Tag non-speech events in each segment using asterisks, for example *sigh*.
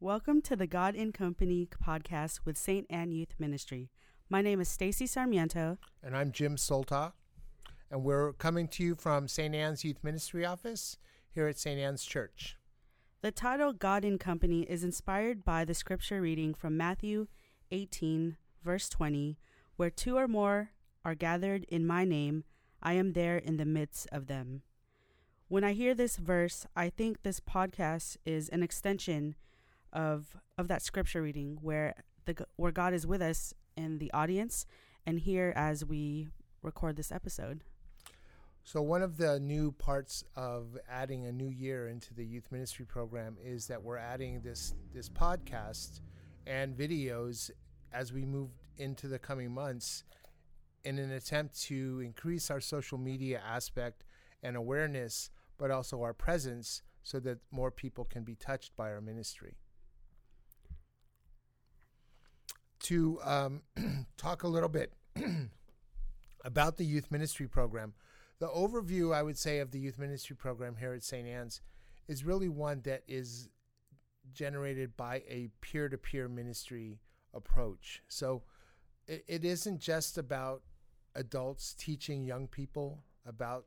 Welcome to the God in Company podcast with St. Anne Youth Ministry. My name is Stacy Sarmiento. And I'm Jim Solta. And we're coming to you from St. Anne's Youth Ministry office here at St. Anne's Church. The title God in Company is inspired by the scripture reading from Matthew 18, verse 20, where two or more are gathered in my name, I am there in the midst of them. When I hear this verse, I think this podcast is an extension of of that scripture reading where the where God is with us in the audience and here as we record this episode. So one of the new parts of adding a new year into the youth ministry program is that we're adding this this podcast and videos as we move into the coming months in an attempt to increase our social media aspect and awareness but also our presence so that more people can be touched by our ministry. To um, *clears throat* talk a little bit *clears throat* about the youth ministry program, the overview I would say of the youth ministry program here at St. Anne's is really one that is generated by a peer to peer ministry approach. So it, it isn't just about adults teaching young people about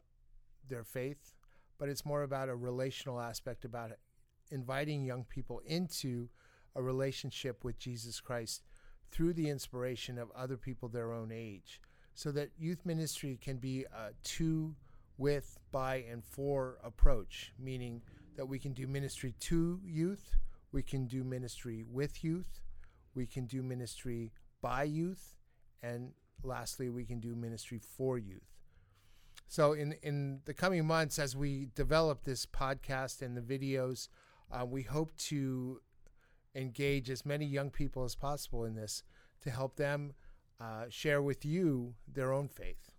their faith but it's more about a relational aspect about inviting young people into a relationship with Jesus Christ through the inspiration of other people their own age so that youth ministry can be a to with by and for approach meaning that we can do ministry to youth we can do ministry with youth we can do ministry by youth and lastly we can do ministry for youth. So in in the coming months, as we develop this podcast and the videos, uh, we hope to engage as many young people as possible in this to help them uh, share with you their own faith.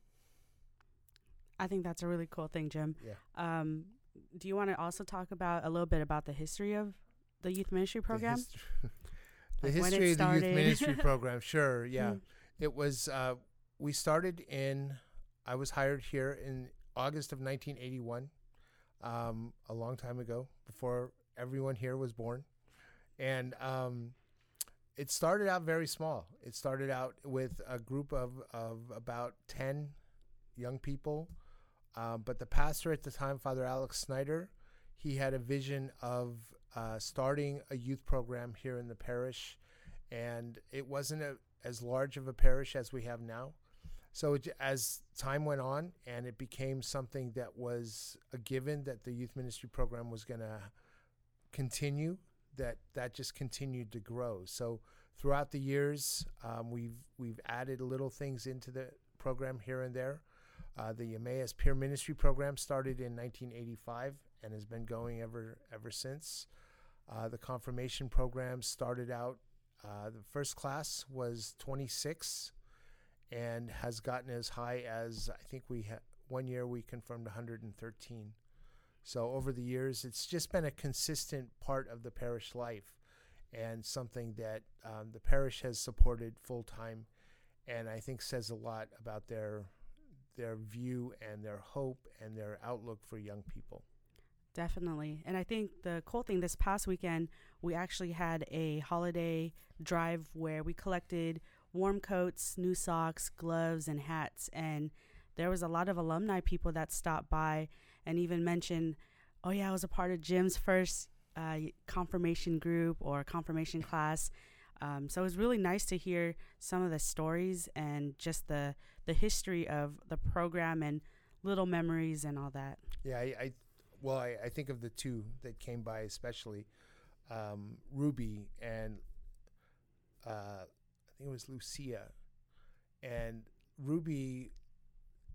I think that's a really cool thing, Jim. Yeah. Um, do you want to also talk about a little bit about the history of the youth ministry program? *laughs* *laughs* The, hist- the like history of the youth ministry *laughs* program, sure. Yeah. Mm. It was, uh, we started in I was hired here in August of 1981, um, a long time ago, before everyone here was born. And um, it started out very small. It started out with a group of, of about 10 young people. Um, but the pastor at the time, Father Alex Snyder, he had a vision of uh, starting a youth program here in the parish. And it wasn't a, as large of a parish as we have now. So it, as time went on and it became something that was a given that the youth ministry program was going to continue, that that just continued to grow. So throughout the years, um, we've we've added little things into the program here and there. Uh, the Emmaus Peer Ministry program started in 1985 and has been going ever ever since. Uh, the confirmation program started out. Uh, the first class was 26 and has gotten as high as I think we had one year we confirmed 113. So over the years, it's just been a consistent part of the parish life and something that um, the parish has supported full time, and I think says a lot about their their view and their hope and their outlook for young people. Definitely. And I think the cool thing this past weekend, we actually had a holiday drive where we collected warm coats, new socks, gloves, and hats. And there was a lot of alumni people that stopped by and even mention, oh, yeah, I was a part of Jim's first uh, confirmation group or confirmation class. Um, so it was really nice to hear some of the stories and just the the history of the program and little memories and all that. Yeah, I, I well, I, I, think of the two that came by especially um, Ruby and uh, I think it was Lucia, and Ruby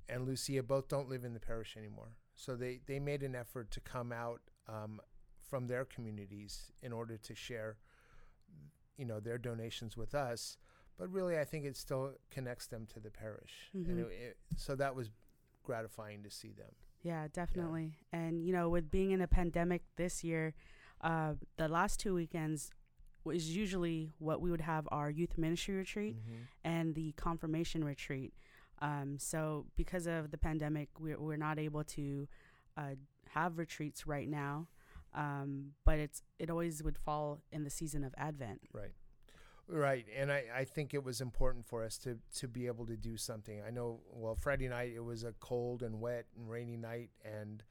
and Lucia both don't live in the parish anymore. So they, they made an effort to come out um, from their communities in order to share, you know, their donations with us. But really, I think it still connects them to the parish, mm-hmm. and it, it, so that was gratifying to see them. Yeah, definitely. Yeah. And you know, with being in a pandemic this year, uh, the last two weekends is usually what we would have our youth ministry retreat mm-hmm. and the confirmation retreat. Um, so because of the pandemic, we're, we're not able to uh, have retreats right now. Um, but it's it always would fall in the season of Advent. Right. Right, and I, I think it was important for us to, to be able to do something. I know, well, Friday night it was a cold and wet and rainy night, and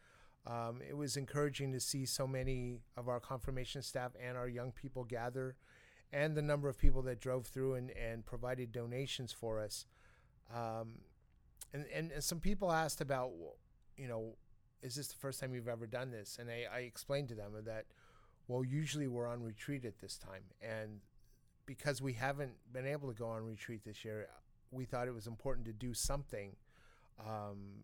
um, it was encouraging to see so many of our confirmation staff and our young people gather, and the number of people that drove through and, and provided donations for us. Um, and, and, and some people asked about, you know, is this the first time you've ever done this? And I, I explained to them that, well, usually we're on retreat at this time, and because we haven't been able to go on retreat this year, we thought it was important to do something um,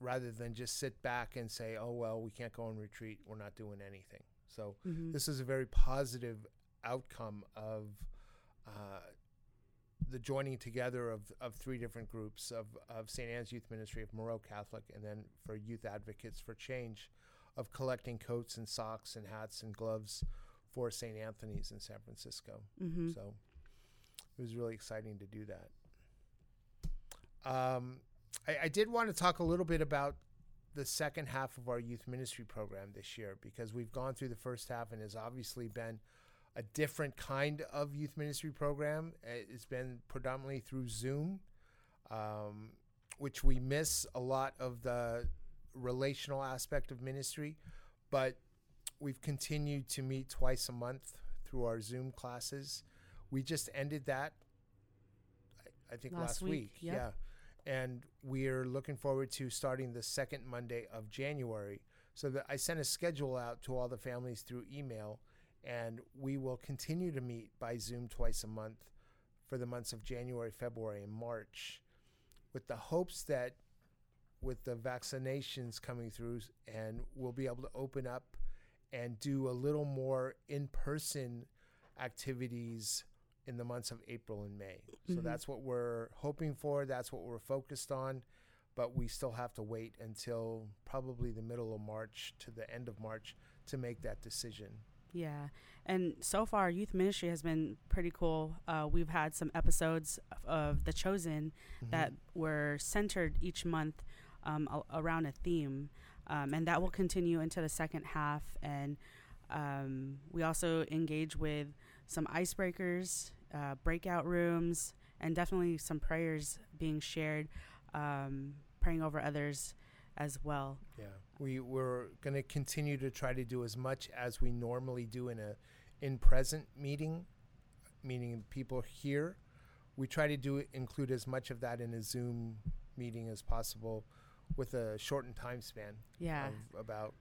rather than just sit back and say, oh, well, we can't go on retreat. We're not doing anything. So mm-hmm. this is a very positive outcome of uh, the joining together of, of three different groups of, of St. Anne's Youth Ministry, of Moreau Catholic, and then for Youth Advocates for Change, of collecting coats and socks and hats and gloves for St. Anthony's in San Francisco. Mm-hmm. So it was really exciting to do that. Um, I, I, did want to talk a little bit about the second half of our youth ministry program this year because we've gone through the first half and has obviously been a different kind of youth ministry program. It's been predominantly through Zoom, um, which we miss a lot of the relational aspect of ministry, but we've continued to meet twice a month through our Zoom classes. We just ended that, I, I think, last, last week. week. Yep. Yeah. And we're looking forward to starting the second Monday of January. So that I sent a schedule out to all the families through email, and we will continue to meet by Zoom twice a month for the months of January, February, and March, with the hopes that with the vaccinations coming through and we'll be able to open up and do a little more in person activities in the months of April and May. Mm-hmm. So that's what we're hoping for. That's what we're focused on. But we still have to wait until probably the middle of March to the end of March to make that decision. Yeah. And so far, youth ministry has been pretty cool. Uh, we've had some episodes of, of The Chosen mm-hmm. that were centered each month um, a- around a theme um, and that will continue into the second half. And um, we also engage with some icebreakers, uh, breakout rooms, and definitely some prayers being shared, um, praying over others as well. Yeah, we we're going to continue to try to do as much as we normally do in a in present meeting, meaning people here. We try to do include as much of that in a Zoom meeting as possible with a shortened time span. Yeah. Of about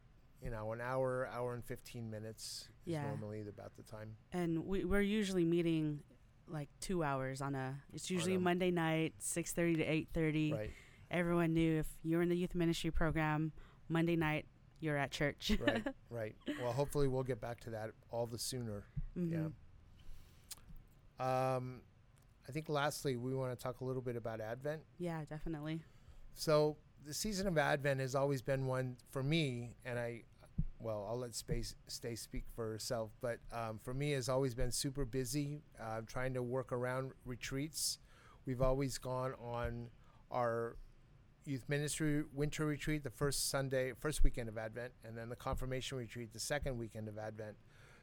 you know an hour, hour and fifteen minutes. Yeah. normally about the time. And we we're usually meeting like two hours on a. It's usually Monday night, six thirty to eight thirty. Right. Everyone knew if you're in the youth ministry program, Monday night you're at church. right. *laughs* Right. Well, hopefully we'll get back to that all the sooner. Mm-hmm. Yeah. Um, I think lastly we want to talk a little bit about Advent. Yeah, definitely. So the season of Advent has always been one for me, and I, well, I'll let space stay speak for herself, but um, for me has always been super busy, uh, trying to work around retreats. We've always gone on our youth ministry winter retreat the first Sunday, first weekend of Advent, and then the confirmation retreat the second weekend of Advent.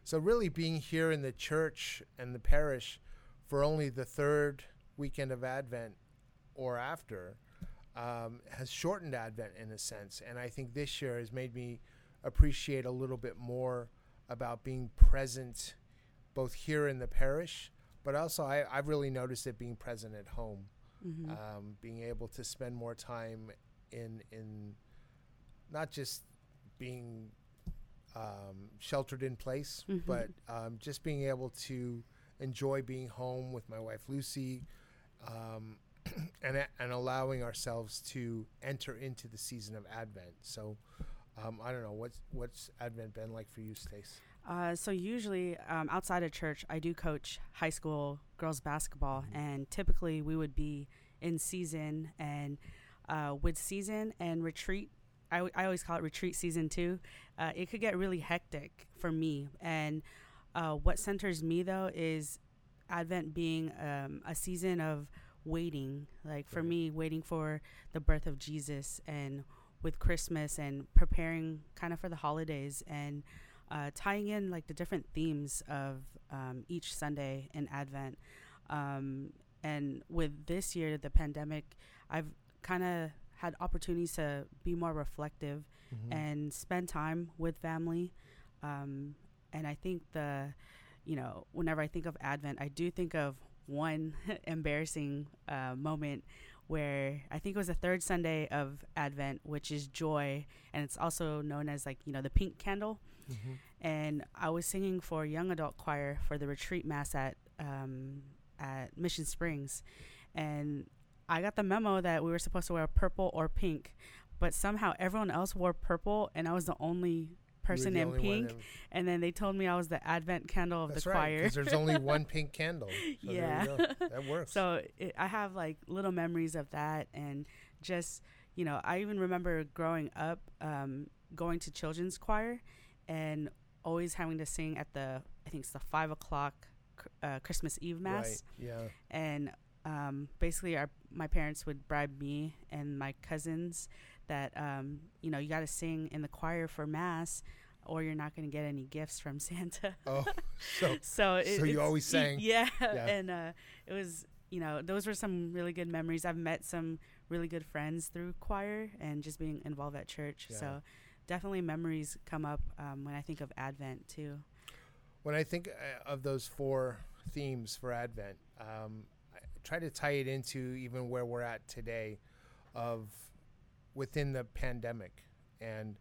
So really, being here in the church and the parish for only the third weekend of Advent or after um, has shortened Advent in a sense. And I think this year has made me appreciate a little bit more about being present both here in the parish, but also I, have really noticed it being present at home, mm-hmm. um, being able to spend more time in in not just being um, sheltered in place, mm-hmm. but um, just being able to enjoy being home with my wife Lucy, um, *clears throat* and and allowing ourselves to enter into the season of Advent. So, um, I don't know what's what's Advent been like for you, Stace. Uh, so usually um, outside of church, I do coach high school girls basketball, mm-hmm. and typically we would be in season and uh, with season and retreat. I, w- I always call it retreat season too. Uh, it could get really hectic for me, and uh, what centers me though is Advent being um, a season of waiting like for me waiting for the birth of jesus and with christmas and preparing kind of for the holidays and uh, tying in like the different themes of um, each Sunday in Advent. Um, and with this year, the pandemic, I've kind of had opportunities to be more reflective mm-hmm. and spend time with family. Um, and I think the, you know, whenever I think of Advent, I do think of one *laughs* embarrassing uh, moment where I think it was the third Sunday of Advent, which is joy, and it's also known as like you know the pink candle. Mm-hmm. And I was singing for a young adult choir for the retreat mass at um, at Mission Springs, and I got the memo that we were supposed to wear purple or pink, but somehow everyone else wore purple, and I was the only person in pink. And then they told me I was the Advent candle of That's the right, choir. Because there's only one *laughs* pink candle. So yeah, that *laughs* works. So it, I have like little memories of that, and just you know, I even remember growing up, um, going to children's choir, and always having to sing at the I think it's the five o'clock uh, Christmas Eve mass. Right. Yeah. And um, basically, our my parents would bribe me and my cousins that um, you know you got to sing in the choir for mass, or you're not going to get any gifts from *laughs* Santa. Oh, so *laughs* so, it, so you always sang. *laughs* Yeah, yeah. and uh, it was you know those were some really good memories. I've met some really good friends through choir and just being involved at church. Yeah. So definitely memories come up um, when I think of Advent too. When I think uh, of those four themes for Advent, um, I try to tie it into even where we're at today, of within the pandemic, and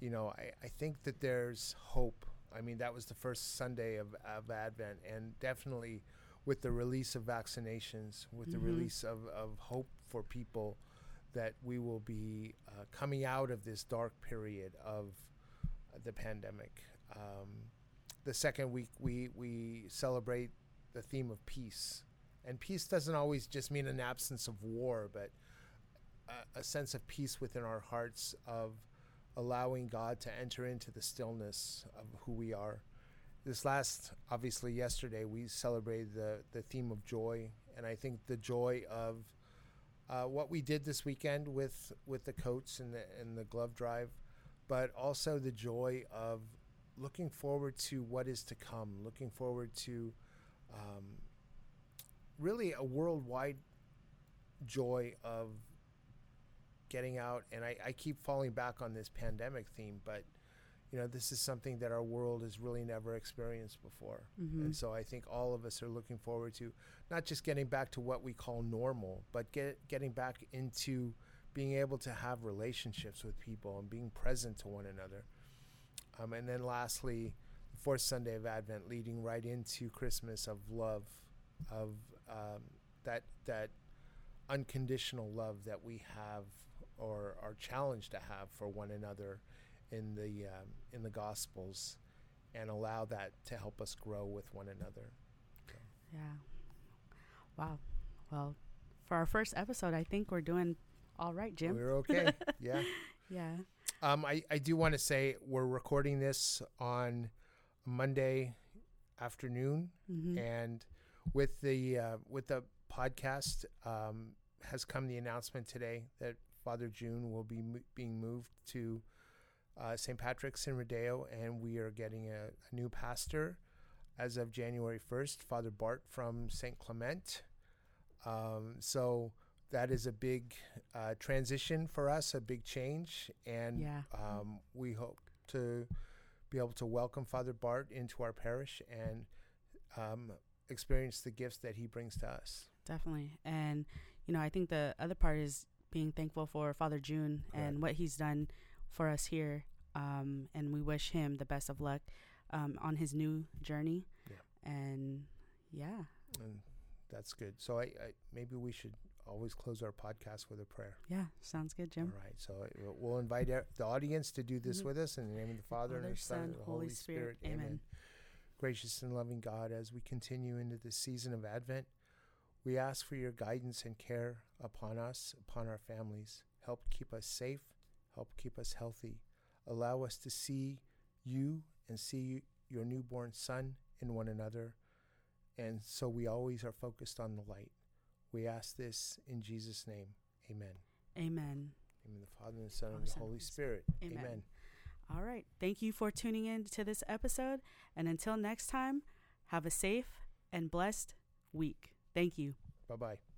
you know I, I think that there's hope. I mean that was the first Sunday of, of Advent, and definitely with the release of vaccinations, with mm-hmm. the release of, of hope for people that we will be uh, coming out of this dark period of uh, the pandemic. Um, the second week, we, we celebrate the theme of peace. And peace doesn't always just mean an absence of war, but a, a sense of peace within our hearts of allowing God to enter into the stillness of who we are. This last, obviously, yesterday, we celebrated the, the theme of joy. And I think the joy of uh, what we did this weekend with with the coats and the and the glove drive, but also the joy of looking forward to what is to come, looking forward to um, really a worldwide joy of getting out. And I, I keep falling back on this pandemic theme, but you know, this is something that our world has really never experienced before. Mm-hmm. And so I think all of us are looking forward to not just getting back to what we call normal, but get, getting back into being able to have relationships with people and being present to one another. Um, and then lastly, the fourth Sunday of Advent, leading right into Christmas of love, of um, that that unconditional love that we have or are challenged to have for one another in the um, in the Gospels, and allow that to help us grow with one another. So. Yeah. Wow. Well, for our first episode, I think we're doing all right, Jim. We're okay. *laughs* yeah. Yeah. Um, I, I do want to say we're recording this on Monday afternoon, mm-hmm. and with the uh, with the podcast um, has come the announcement today that Father June will be mo- being moved to uh, St. Patrick's in Rodeo, and we are getting a, a, new pastor as of January 1st, Father Bart from St. Clement. Um, so that is a big uh, transition for us, a big change, and yeah. um, we hope to be able to welcome Father Bart into our parish and um, experience the gifts that he brings to us. Definitely, and you know, I think the other part is being thankful for Father June Correct. and what he's done for us here. Um, and we wish him the best of luck um, on his new journey. Yeah. And yeah. And that's good. So I, I, maybe we should always close our podcast with a prayer. Yeah, sounds good, Jim. All right. So we'll invite the audience to do this mm-hmm. with us in the name of the Father, Father and the Son, and the Holy, Holy Spirit. Spirit. Amen. Amen. Gracious and loving God, as we continue into this season of Advent, we ask for your guidance and care upon us, upon our families. Help keep us safe. Help keep us healthy. Allow us to see you and see your newborn son in one another. And so we always are focused on the light. We ask this in Jesus' name. Amen. Amen. In the Father and the Son and the Holy Spirit. Amen. Amen. All right. Thank you for tuning in to this episode. And until next time, have a safe and blessed week. Thank you. Bye bye.